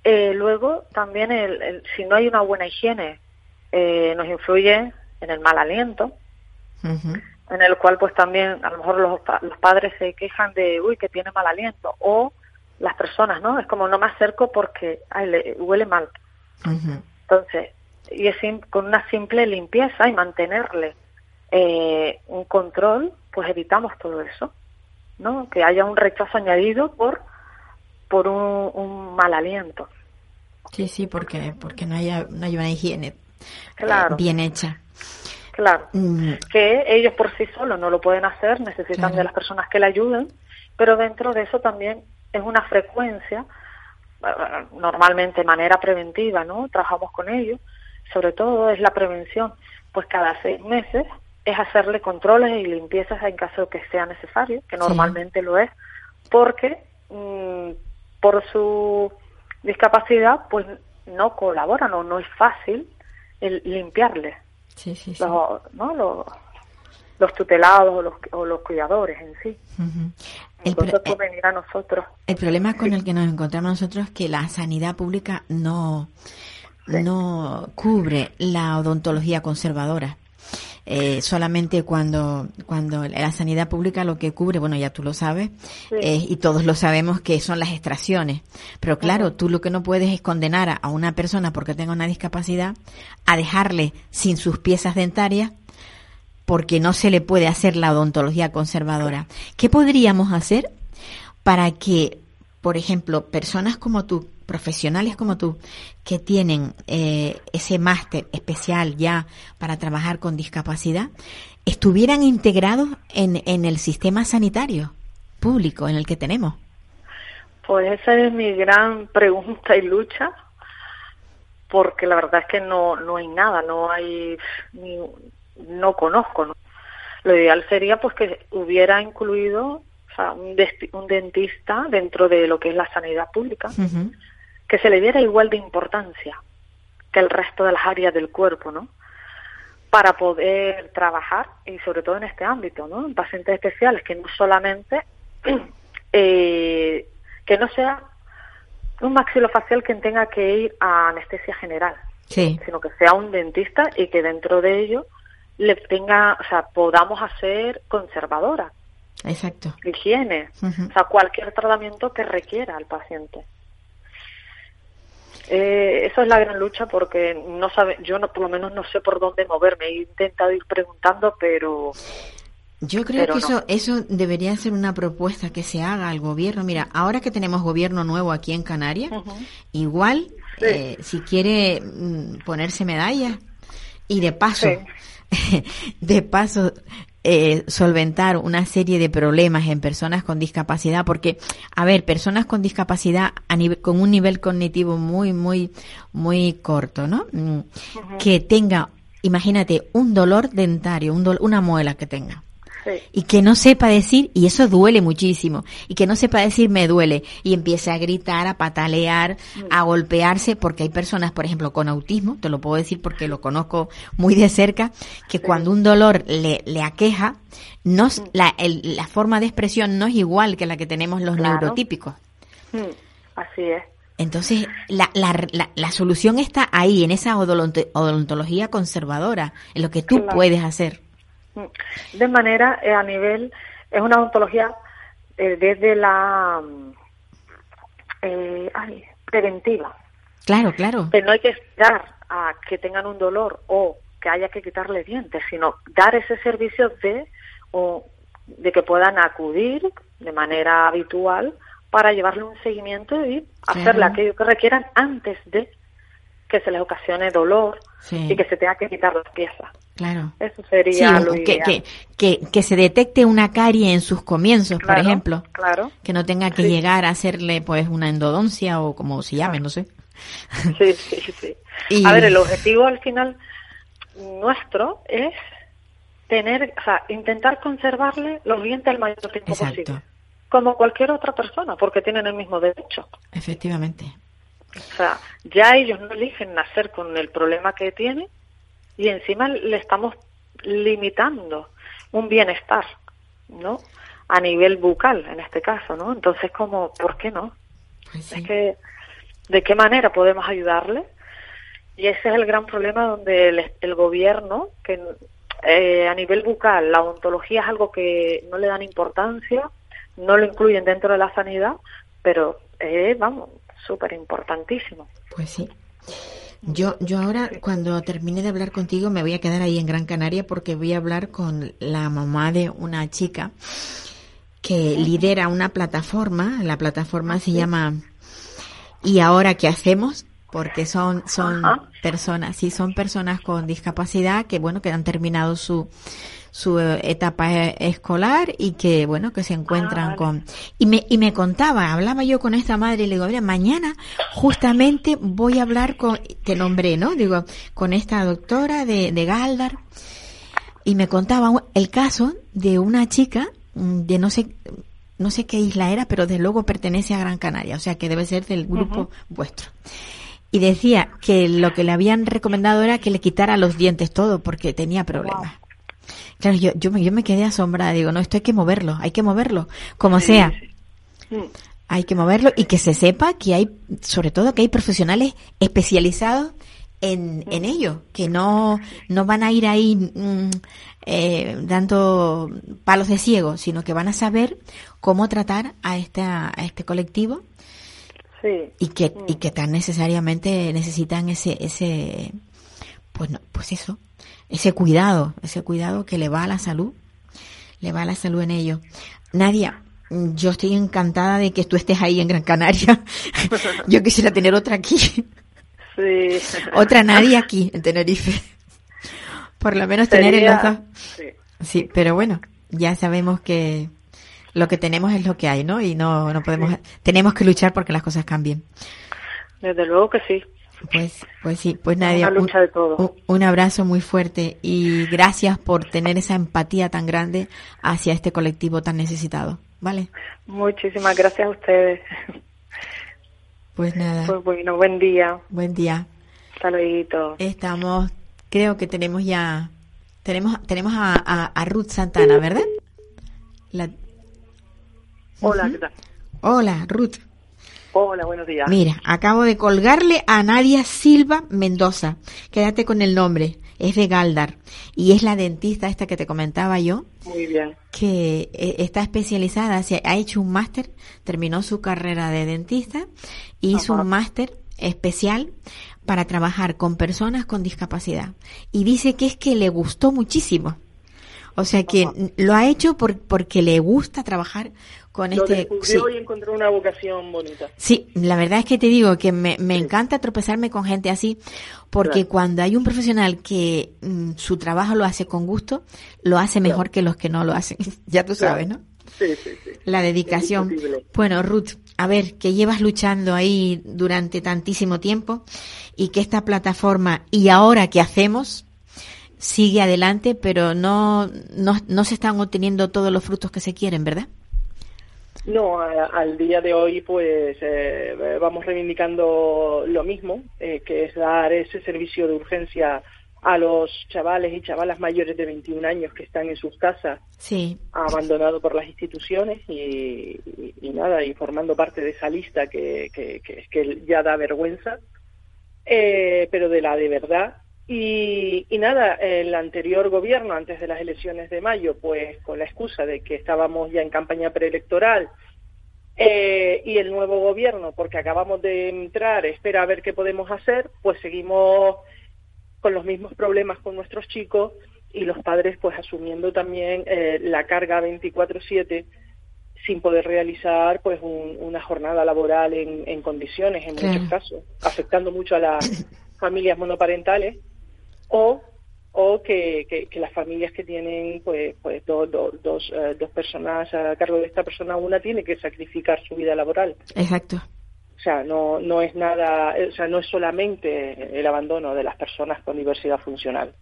eh, luego también el, si no hay una buena higiene nos influye en el mal aliento en el cual pues también a lo mejor los, los padres se quejan de, uy, que tiene mal aliento, o las personas, ¿no? Es como no me acerco porque ay, le, huele mal. Entonces, y es con una simple limpieza y mantenerle eh, un control, pues evitamos todo eso, ¿no? Que haya un rechazo añadido por por un, mal aliento. Sí, sí, porque porque no haya no hay una higiene eh, claro. bien hecha. Claro, mm. que ellos por sí solos no lo pueden hacer, necesitan de las personas que le ayuden, pero dentro de eso también es una frecuencia, eh, normalmente de manera preventiva, ¿no? Trabajamos con ellos, sobre todo es la prevención, pues cada seis meses es hacerle controles y limpiezas en caso de que sea necesario, que normalmente lo es, porque mm, por su discapacidad pues no colaboran o no es fácil el limpiarle Los, ¿no? los, tutelados o los, cuidadores en sí. el Entonces, pues, venir a nosotros. El problema con el que nos encontramos nosotros es que la sanidad pública no, no cubre la odontología conservadora. Eh, solamente cuando, cuando la sanidad pública lo que cubre, bueno, ya tú lo sabes, eh, y todos lo sabemos que son las extracciones. Pero claro, tú lo que no puedes es condenar a una persona porque tenga una discapacidad a dejarle sin sus piezas dentarias porque no se le puede hacer la odontología conservadora. ¿Qué podríamos hacer para que, por ejemplo, personas como tú, profesionales como tú que tienen eh, ese máster especial ya para trabajar con discapacidad estuvieran integrados en, en el sistema sanitario público en el que tenemos? Pues esa es mi gran pregunta y lucha, porque la verdad es que no, no hay nada, no hay ni, no conozco, ¿no? Lo ideal sería pues que hubiera incluido un, un, dentista dentro de lo que es la sanidad pública, que se le diera igual de importancia que el resto de las áreas del cuerpo, ¿no? Para poder trabajar y sobre todo en este ámbito, ¿no? En pacientes especiales, que no solamente, eh, que no sea un maxilofacial quien tenga que ir a anestesia general, sino que sea un dentista y que dentro de ello le tenga, o sea, podamos hacer conservadora. Exacto. Higiene, o sea, cualquier tratamiento que requiera al paciente. Eh, eso es la gran lucha porque no sabe, yo no, por lo menos no sé por dónde moverme. He intentado ir preguntando, pero yo creo que eso, eso debería ser una propuesta que se haga al gobierno. Mira, ahora que tenemos gobierno nuevo aquí en Canarias, igual, eh, si quiere mm, ponerse medalla y de paso, de paso, eh, solventar una serie de problemas en personas con discapacidad, porque, a ver, personas con discapacidad a con un nivel cognitivo muy, muy, muy corto, ¿no? Mm, que tenga, imagínate, un dolor dentario, un una muela que tenga y que no sepa decir, y eso duele muchísimo, y que no sepa decir me duele, y empiece a gritar, a patalear, a golpearse, porque hay personas, por ejemplo, con autismo, te lo puedo decir porque lo conozco muy de cerca, que cuando un dolor le, le aqueja, no, la, la forma de expresión no es igual que la que tenemos los neurotípicos. Así es. Entonces, la, la, la, solución está ahí, en esa odontología conservadora, en lo que tú puedes hacer. De manera, eh, a nivel, es una odontología eh, desde la eh, preventiva. Claro, claro. Que no hay que esperar a que tengan un dolor o que haya que quitarle dientes, sino dar ese servicio de, o, de que puedan acudir de manera habitual para llevarle un seguimiento y hacerle aquello que requieran antes de que se les ocasione dolor y que se tenga que quitar la pieza. Claro. Eso sería lo que, que, que, que, se detecte una carie en sus comienzos, por ejemplo. Claro. Que no tenga que llegar a hacerle pues una endodoncia o como se llame, no sé. Sí, sí, sí. A ver, el objetivo al final nuestro es tener, o sea, intentar conservarle los dientes el mayor tiempo posible. Como cualquier otra persona, porque tienen el mismo derecho. Efectivamente. O sea, ya ellos no eligen nacer con el problema que tienen y encima le estamos limitando un bienestar, ¿no? A nivel bucal, en este caso, ¿no? Entonces, como, ¿por qué no? Es que, ¿de qué manera podemos ayudarle? Y ese es el gran problema donde el, gobierno, que eh, a nivel bucal, la odontología es algo que no le dan importancia, no lo incluyen dentro de la sanidad, pero, eh, vamos, súper importantísimo. Pues sí. Yo, yo ahora, cuando termine de hablar contigo, me voy a quedar ahí en Gran Canaria porque voy a hablar con la mamá de una chica que lidera una plataforma. La plataforma se llama ¿Y ahora qué hacemos? Porque son, son personas, sí, son personas con discapacidad que, bueno, que han terminado su, su etapa e, escolar y que bueno que se encuentran ah, con y me y me contaba hablaba yo con esta madre y le digo mira mañana justamente voy a hablar con te nombré no digo con esta doctora de, de Galdar y me contaba el caso de una chica mm, de no sé no sé qué isla era pero de luego pertenece a Gran Canaria o sea que debe ser del grupo vuestro y decía que lo que le habían recomendado era que le quitara los dientes todo porque tenía problemas. Claro, yo, yo, me, yo me quedé asombrada, digo, no, esto hay que moverlo, hay que moverlo, como sea. Hay que moverlo y que se sepa que hay, sobre todo que hay profesionales especializados en, en ello, que no, no van a ir ahí mm, eh, dando palos de ciego, sino que van a saber cómo tratar a este, a este colectivo y que, y que tan necesariamente necesitan ese, ese, pues no, pues eso, ese cuidado, ese cuidado que le va a la salud, le va a la salud en ello. Nadia, yo estoy encantada de que tú estés ahí en Gran Canaria. yo quisiera tener otra aquí. Sí. Otra Nadia aquí, en Tenerife. Por lo menos tener el otro. Sí. sí, pero bueno, ya sabemos que lo que tenemos es lo que hay, ¿no? Y no, no podemos, tenemos que luchar porque las cosas cambien. Desde luego que sí. Pues, pues sí, pues Nadia, lucha de todo. un, abrazo muy fuerte y gracias por tener esa empatía tan grande hacia este colectivo tan necesitado, ¿vale? Muchísimas gracias a ustedes. Pues nada. Pues bueno, buen día. Buen día. Luego. Estamos, creo que tenemos ya, tenemos, tenemos a, Ruth Santana, ¿verdad? Hola, ¿qué tal? Hola, Ruth. Hola, buenos días. Mira, acabo de colgarle a Nadia Silva Mendoza. Quédate con el nombre. Es de Galdar. Y es la dentista esta que te comentaba yo. Muy bien. Que eh, está especializada, ha hecho un máster, terminó su carrera de dentista, hizo un máster especial para trabajar con personas con discapacidad. Y dice que es que le gustó muchísimo. O sea que lo ha hecho por, porque le gusta trabajar con lo este. Sí. y encontró una vocación bonita. Sí, la verdad es que te digo que me, me encanta tropezarme con gente así, porque cuando hay un profesional que mm, su trabajo lo hace con gusto, lo hace mejor que los que no lo hacen. ya tú sabes, ¿no? Sí, sí, sí. La dedicación. Bueno, Ruth, a ver, que llevas luchando ahí durante tantísimo tiempo y que esta plataforma y ahora qué hacemos sigue adelante, pero no, no, no se están obteniendo todos los frutos que se quieren, ¿verdad? No, al día de hoy pues eh, vamos reivindicando lo mismo, eh, que es dar ese servicio de urgencia a los chavales y chavalas mayores de 21 años que están en sus casas, sí. abandonados por las instituciones y, nada, y formando parte de esa lista que, que, que, ya da vergüenza, eh, pero de la de verdad y, nada, el anterior gobierno, antes de las elecciones de mayo, pues con la excusa de que estábamos ya en campaña preelectoral, eh, y el nuevo gobierno, porque acabamos de entrar, espera a ver qué podemos hacer, pues seguimos con los mismos problemas con nuestros chicos y los padres pues asumiendo también eh, la carga 24/7 sin poder realizar pues una jornada laboral en, condiciones en muchos casos, afectando mucho a las familias monoparentales o o que, que, las familias que tienen pues pues dos, dos, eh, dos personas a cargo de esta persona una tiene que sacrificar su vida laboral. Exacto. O sea no no es nada o sea no es solamente el abandono de las personas con diversidad funcional.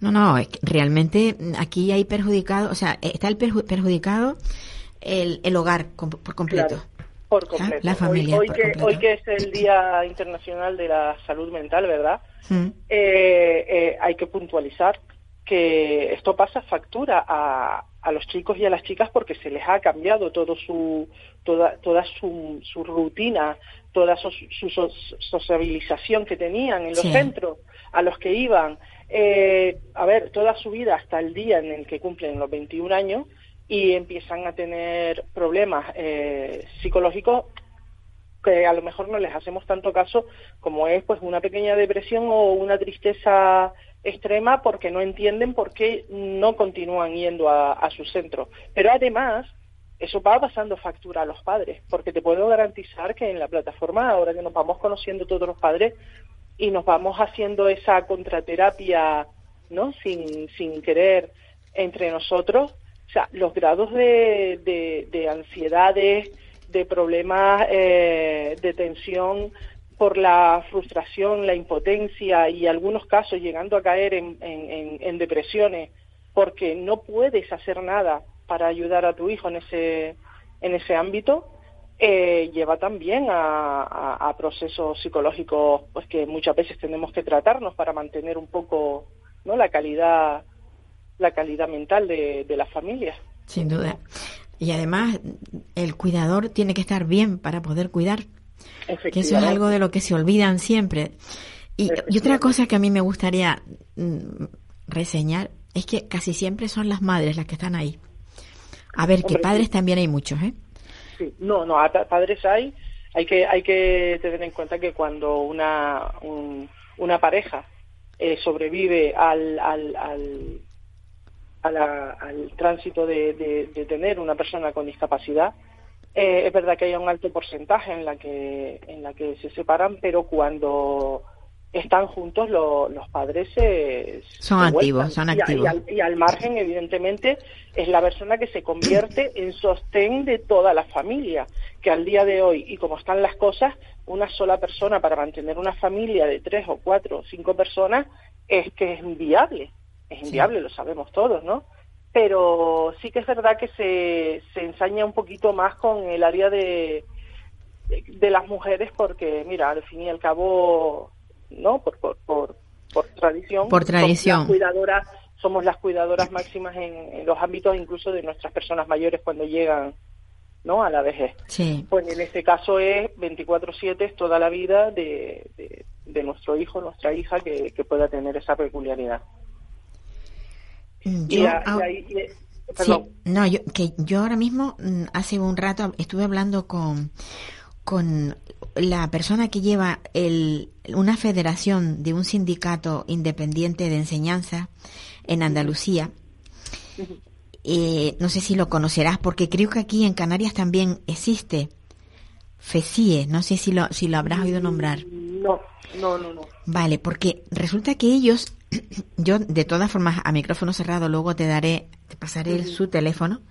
No no realmente aquí hay perjudicado o sea está el perjudicado el, el hogar por completo por completo. La familia. Hoy, que, hoy que es el Día Internacional de la Salud Mental, ¿verdad? Mm. Eh, eh, hay que puntualizar que esto pasa factura a, a los chicos y a las chicas porque se les ha cambiado todo su toda toda su, su rutina toda su, sociabilización que tenían en los centros a los que iban eh, a ver toda su vida hasta el día en el que cumplen los 21 años y empiezan a tener problemas eh, psicológicos que a lo mejor no les hacemos tanto caso como es pues una pequeña depresión o una tristeza extrema porque no entienden por qué no continúan yendo a, a su centro. Pero además, eso va pasando factura a los padres, porque te puedo garantizar que en la plataforma, ahora que nos vamos conociendo todos los padres y nos vamos haciendo esa contraterapia, ¿no? Sin, sin querer entre nosotros, sea, los grados de, de, ansiedades, de problemas eh, de tensión por la frustración, la impotencia y algunos casos llegando a caer en, en, depresiones porque no puedes hacer nada para ayudar a tu hijo en ese, en ese ámbito, eh, lleva también a, a, procesos psicológicos pues que muchas veces tenemos que tratarnos para mantener un poco ¿no? la calidad la calidad mental de, de las familias. Sin duda. Y además, el cuidador tiene que estar bien para poder cuidar. Que eso es algo de lo que se olvidan siempre. Y, otra cosa que a mí me gustaría mm, reseñar es que casi siempre son las madres las que están ahí. A ver, que padres también hay muchos, ¿eh? Sí, no, no, padres hay. Hay que, hay que tener en cuenta que cuando una, una pareja eh, sobrevive al, al, al tránsito de, tener una persona con discapacidad. Eh, es verdad que hay un alto porcentaje en la que en la que se separan, pero cuando están juntos los padres se, son activos, son activos. Y, al, margen, evidentemente, es la persona que se convierte en sostén de toda la familia, que al día de hoy, y como están las cosas, una sola persona para mantener una familia de tres o cuatro o cinco personas es que es inviable. Es inviable, lo sabemos todos, ¿no? Pero sí que es verdad que se, se ensaña un poquito más con el área de, de, las mujeres porque, mira, al fin y al cabo, ¿no? Por, por, por, tradición. Por tradición. Somos las cuidadoras, somos las cuidadoras máximas en, los ámbitos incluso de nuestras personas mayores cuando llegan ¿no? a la vejez. Sí. Pues en este caso es 24/7, es toda la vida de, de, nuestro hijo, nuestra hija que, que pueda tener esa peculiaridad. Yo, no, yo, que yo ahora mismo, mm, hace un rato, estuve hablando con, con la persona que lleva el, una federación de un sindicato independiente de enseñanza en Andalucía. Eh, no sé si lo conocerás, porque creo que aquí en Canarias también existe FECIE. No sé si lo, si lo habrás oído nombrar. No, no, no, no. Vale, porque resulta que ellos, yo de todas formas a micrófono cerrado luego te daré, te pasaré su teléfono,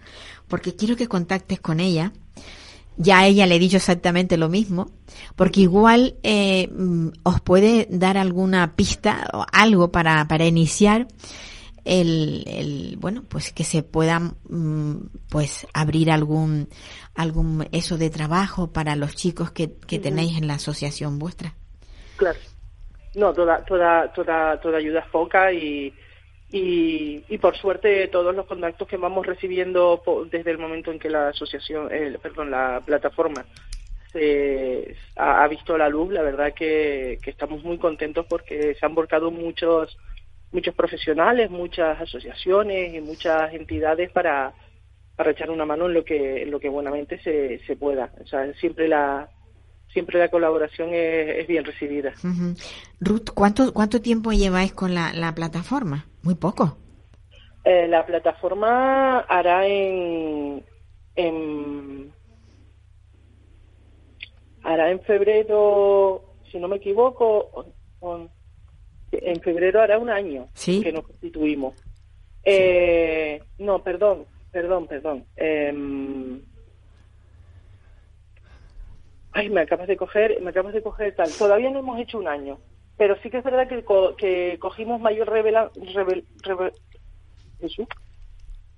porque quiero que contactes con ella ya a ella le he dicho exactamente lo mismo, porque igual eh, mm, os puede dar alguna pista o algo para, para iniciar el, el, bueno, pues que se pueda mm, pues abrir algún, algún eso de trabajo para los chicos que, que tenéis en la asociación vuestra. Claro. No, toda, toda, toda, toda ayuda es poca y, y, por suerte todos los contactos que vamos recibiendo desde el momento en que la asociación, perdón, la plataforma se ha, visto la luz, la verdad que, estamos muy contentos porque se han volcado muchos muchos profesionales, muchas asociaciones y muchas entidades para, para echar una mano en lo que en lo que buenamente se, se pueda. O sea, siempre la siempre la colaboración es, bien recibida. Ruth, ¿cuánto cuánto tiempo lleváis con la, la plataforma? Muy poco. Eh, la plataforma hará en, en hará en febrero, si no me equivoco, en febrero hará un año que nos constituimos. Eh, no, perdón, perdón, perdón. Em, ay, me acabas de coger, me acabas de coger tal. Todavía no hemos hecho un año pero sí que es verdad que, que cogimos mayor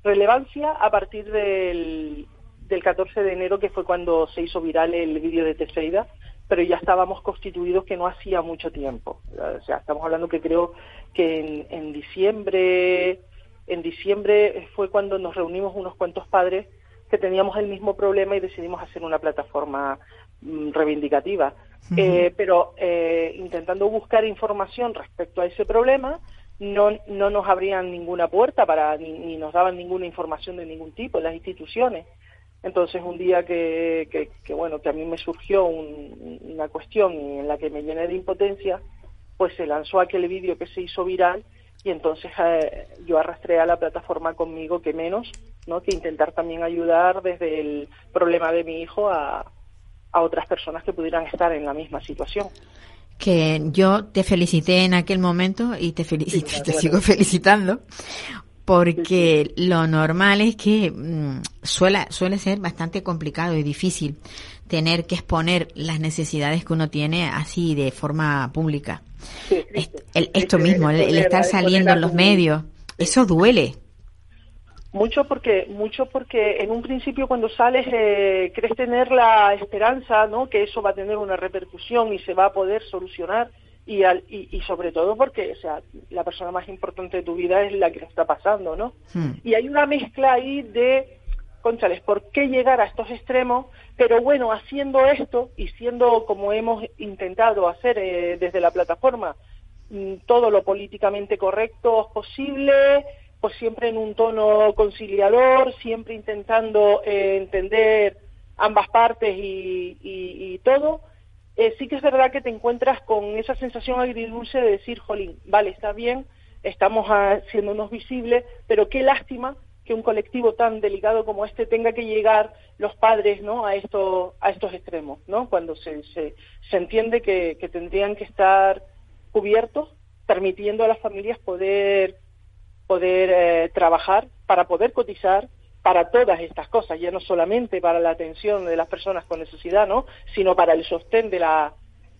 relevancia a partir del, del 14 de enero, que fue cuando se hizo viral el vídeo de Teseida, pero ya estábamos constituidos que no hacía mucho tiempo. O sea, estamos hablando que creo que en, en diciembre, en diciembre fue cuando nos reunimos unos cuantos padres que teníamos el mismo problema y decidimos hacer una plataforma mm, reivindicativa. Eh, pero eh, intentando buscar información respecto a ese problema, no, no nos abrían ninguna puerta para ni, nos daban ninguna información de ningún tipo en las instituciones. Entonces un día que, que, bueno que a mí me surgió una cuestión en la que me llené de impotencia, pues se lanzó aquel vídeo que se hizo viral y entonces eh, yo arrastré a la plataforma conmigo que menos, ¿no? que intentar también ayudar desde el problema de mi hijo a, a otras personas que pudieran estar en la misma situación. Que yo te felicité en aquel momento y te felicito, te sigo felicitando porque lo normal es que mm, suele, suele ser bastante complicado y difícil tener que exponer las necesidades que uno tiene así de forma pública. esto mismo, el estar saliendo en los medios, eso duele. Mucho porque, mucho porque en un principio cuando sales eh, crees tener la esperanza, ¿no? Que eso va a tener una repercusión y se va a poder solucionar y, y, sobre todo porque, o sea, la persona más importante de tu vida es la que lo está pasando, ¿no? Hmm. Y hay una mezcla ahí de, conchales, ¿por qué llegar a estos extremos? Pero bueno, haciendo esto y siendo como hemos intentado hacer eh, desde la plataforma mm, todo lo políticamente correcto posible, pues siempre en un tono conciliador, siempre intentando eh, entender ambas partes y, todo, eh, sí que es verdad que te encuentras con esa sensación agridulce de decir, jolín, vale, está bien, estamos haciéndonos visibles, pero qué lástima que un colectivo tan delicado como este tenga que llegar los padres ¿no? a, esto, a estos extremos, ¿no? cuando se, se, entiende que, que tendrían que estar cubiertos, permitiendo a las familias poder poder eh, trabajar, para poder cotizar, para todas estas cosas, ya no solamente para la atención de las personas con necesidad, ¿no? sino para el sostén de la,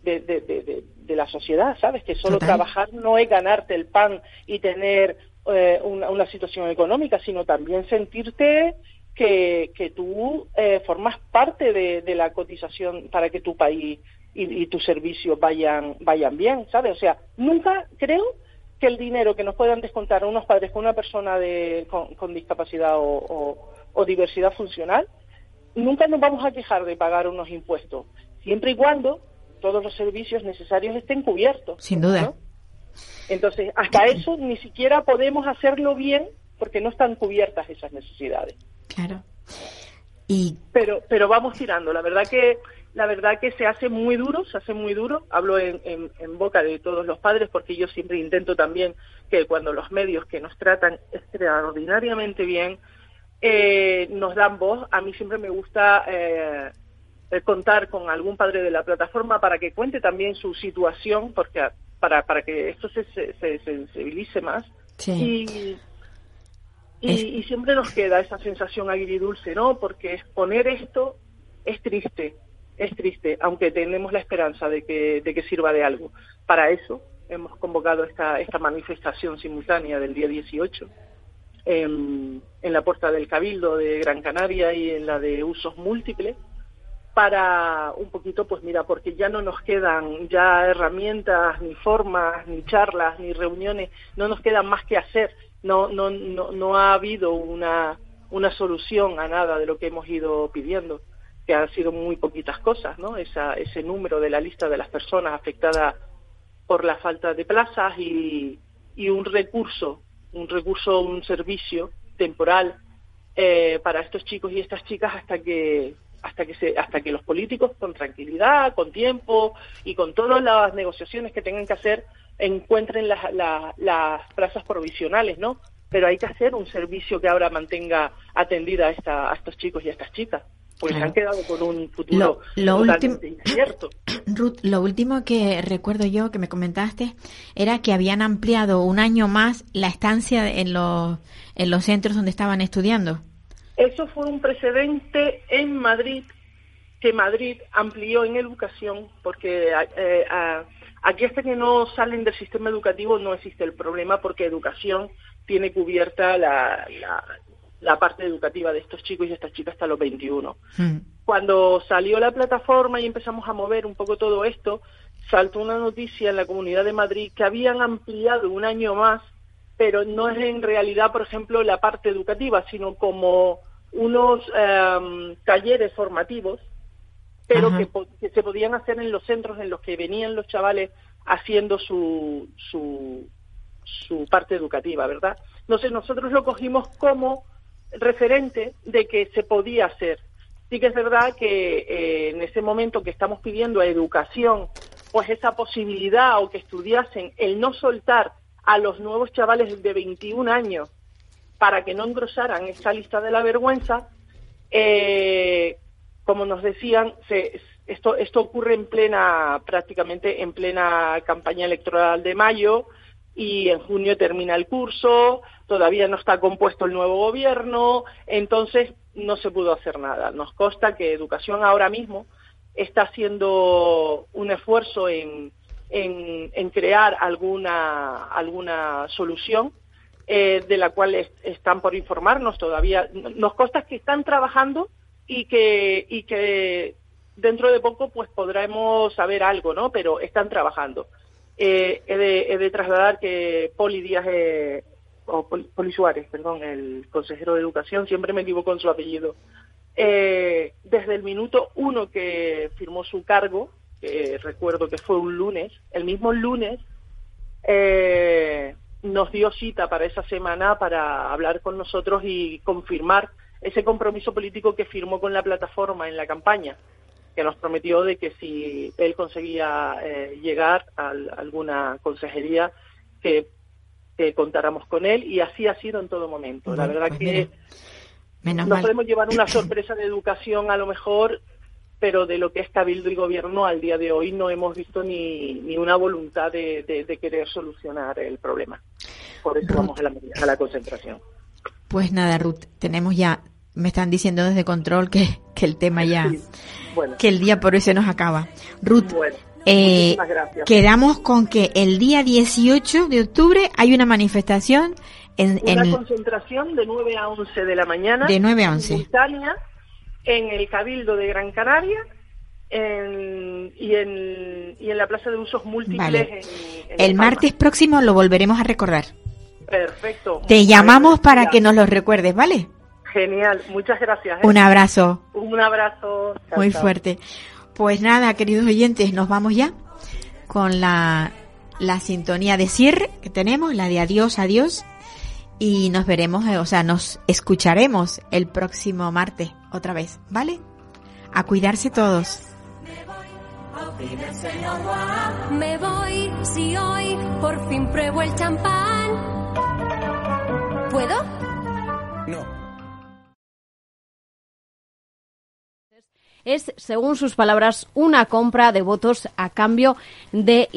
de, de, la sociedad, ¿sabes? Que solo trabajar no es ganarte el pan y tener eh, una, situación económica, sino también sentirte que, que tú eh, formas parte de, la cotización para que tu país y, tus servicios vayan, vayan bien, ¿sabes? O sea, nunca creo que el dinero que nos puedan descontar a unos padres con una persona de, con, discapacidad o, diversidad funcional, nunca nos vamos a quejar de pagar unos impuestos, siempre y cuando todos los servicios necesarios estén cubiertos. Sin duda. Entonces, hasta eso ni siquiera podemos hacerlo bien porque no están cubiertas esas necesidades. Claro. Y... Pero, pero vamos tirando. La verdad que la verdad que se hace muy duro, se hace muy duro. Hablo en, en, boca de todos los padres porque yo siempre intento también que cuando los medios que nos tratan extraordinariamente bien eh, nos dan voz, a mí siempre me gusta eh, contar con algún padre de la plataforma para que cuente también su situación, porque para, para que esto se, se, sensibilice más. Y, y, siempre nos queda esa sensación agridulce, ¿no? Porque exponer esto es triste es triste, aunque tenemos la esperanza de que, de que sirva de algo. Para eso hemos convocado esta, esta manifestación simultánea del día 18 en, la puerta del Cabildo de Gran Canaria y en la de usos múltiples para un poquito, pues mira, porque ya no nos quedan ya herramientas, ni formas, ni charlas, ni reuniones, no nos quedan más que hacer. No, no, no, no ha habido una, una solución a nada de lo que hemos ido pidiendo que han sido muy poquitas cosas, ¿no? Esa, ese número de la lista de las personas afectadas por la falta de plazas y, y un recurso, un recurso, un servicio temporal eh, para estos chicos y estas chicas hasta que hasta que se, hasta que los políticos con tranquilidad, con tiempo y con todas las negociaciones que tengan que hacer encuentren las, las plazas provisionales, ¿no? Pero hay que hacer un servicio que ahora mantenga atendida a, esta, a estos chicos y a estas chicas pues han quedado con un futuro lo, incierto. Ruth, lo último que recuerdo yo que me comentaste era que habían ampliado un año más la estancia en los, en los centros donde estaban estudiando. Eso fue un precedente en Madrid, que Madrid amplió en educación, porque eh, aquí hasta que no salen del sistema educativo no existe el problema, porque educación tiene cubierta la, la parte educativa de estos chicos y estas chicas hasta los 21. Hmm. Cuando salió la plataforma y empezamos a mover un poco todo esto, saltó una noticia en la Comunidad de Madrid que habían ampliado un año más, pero no es en realidad, por ejemplo, la parte educativa, sino como unos em, talleres formativos, pero que, que, se podían hacer en los centros en los que venían los chavales haciendo su, su, su parte educativa, ¿verdad? Entonces nosotros lo cogimos como referente de que se podía hacer. Sí que es verdad que eh, en ese momento que estamos pidiendo a educación, pues esa posibilidad o que estudiasen el no soltar a los nuevos chavales de 21 años para que no engrosaran esta lista de la vergüenza, eh, como nos decían, esto, esto ocurre en plena, prácticamente en plena campaña electoral de mayo, y en junio termina el curso, todavía no está compuesto el nuevo gobierno, entonces no se pudo hacer nada. Nos consta que Educación ahora mismo está haciendo un esfuerzo en, en, crear alguna, alguna solución eh, de la cual están por informarnos todavía. Nos consta que están trabajando y que, y que dentro de poco pues podremos saber algo, ¿no? Pero están trabajando. Eh, he, de, trasladar que Poli Díaz, eh, o Poli, Suárez, perdón, el consejero de Educación, siempre me equivoco en su apellido, eh, desde el minuto uno que firmó su cargo, que recuerdo que fue un lunes, el mismo lunes, nos dio cita para esa semana para hablar con nosotros y confirmar ese compromiso político que firmó con la plataforma en la campaña que nos prometió de que si él conseguía eh, llegar a, alguna consejería, que, contáramos con él y así ha sido en todo momento. la verdad pues que no podemos llevar una sorpresa de educación a lo mejor, pero de lo que es Cabildo y Gobierno al día de hoy no hemos visto ni, ni una voluntad de, querer solucionar el problema. Por eso vamos a la, a la concentración. Pues nada, Ruth, tenemos ya me están diciendo desde control que, que el tema ya, que el día por hoy se nos acaba. Ruth, eh, quedamos con que el día 18 de octubre hay una manifestación en, una concentración de 9 a 11 de la mañana. De 9 a 11. En el Cabildo de Gran Canaria en, y, en, y en la Plaza de Usos Múltiples. el martes próximo lo volveremos a recordar. Perfecto. Te llamamos para que nos lo recuerdes, ¿vale? Genial, muchas gracias. ¿eh? Un abrazo. Un abrazo. Muy fuerte. Pues nada, queridos oyentes, nos vamos ya con la, la sintonía de cierre que tenemos, la de adiós, adiós. Y nos veremos, eh, o sea, nos escucharemos el próximo martes otra vez, ¿vale? A cuidarse todos. Me voy si hoy por fin pruebo el champán. ¿Puedo? Es, según sus palabras, una compra de votos a cambio de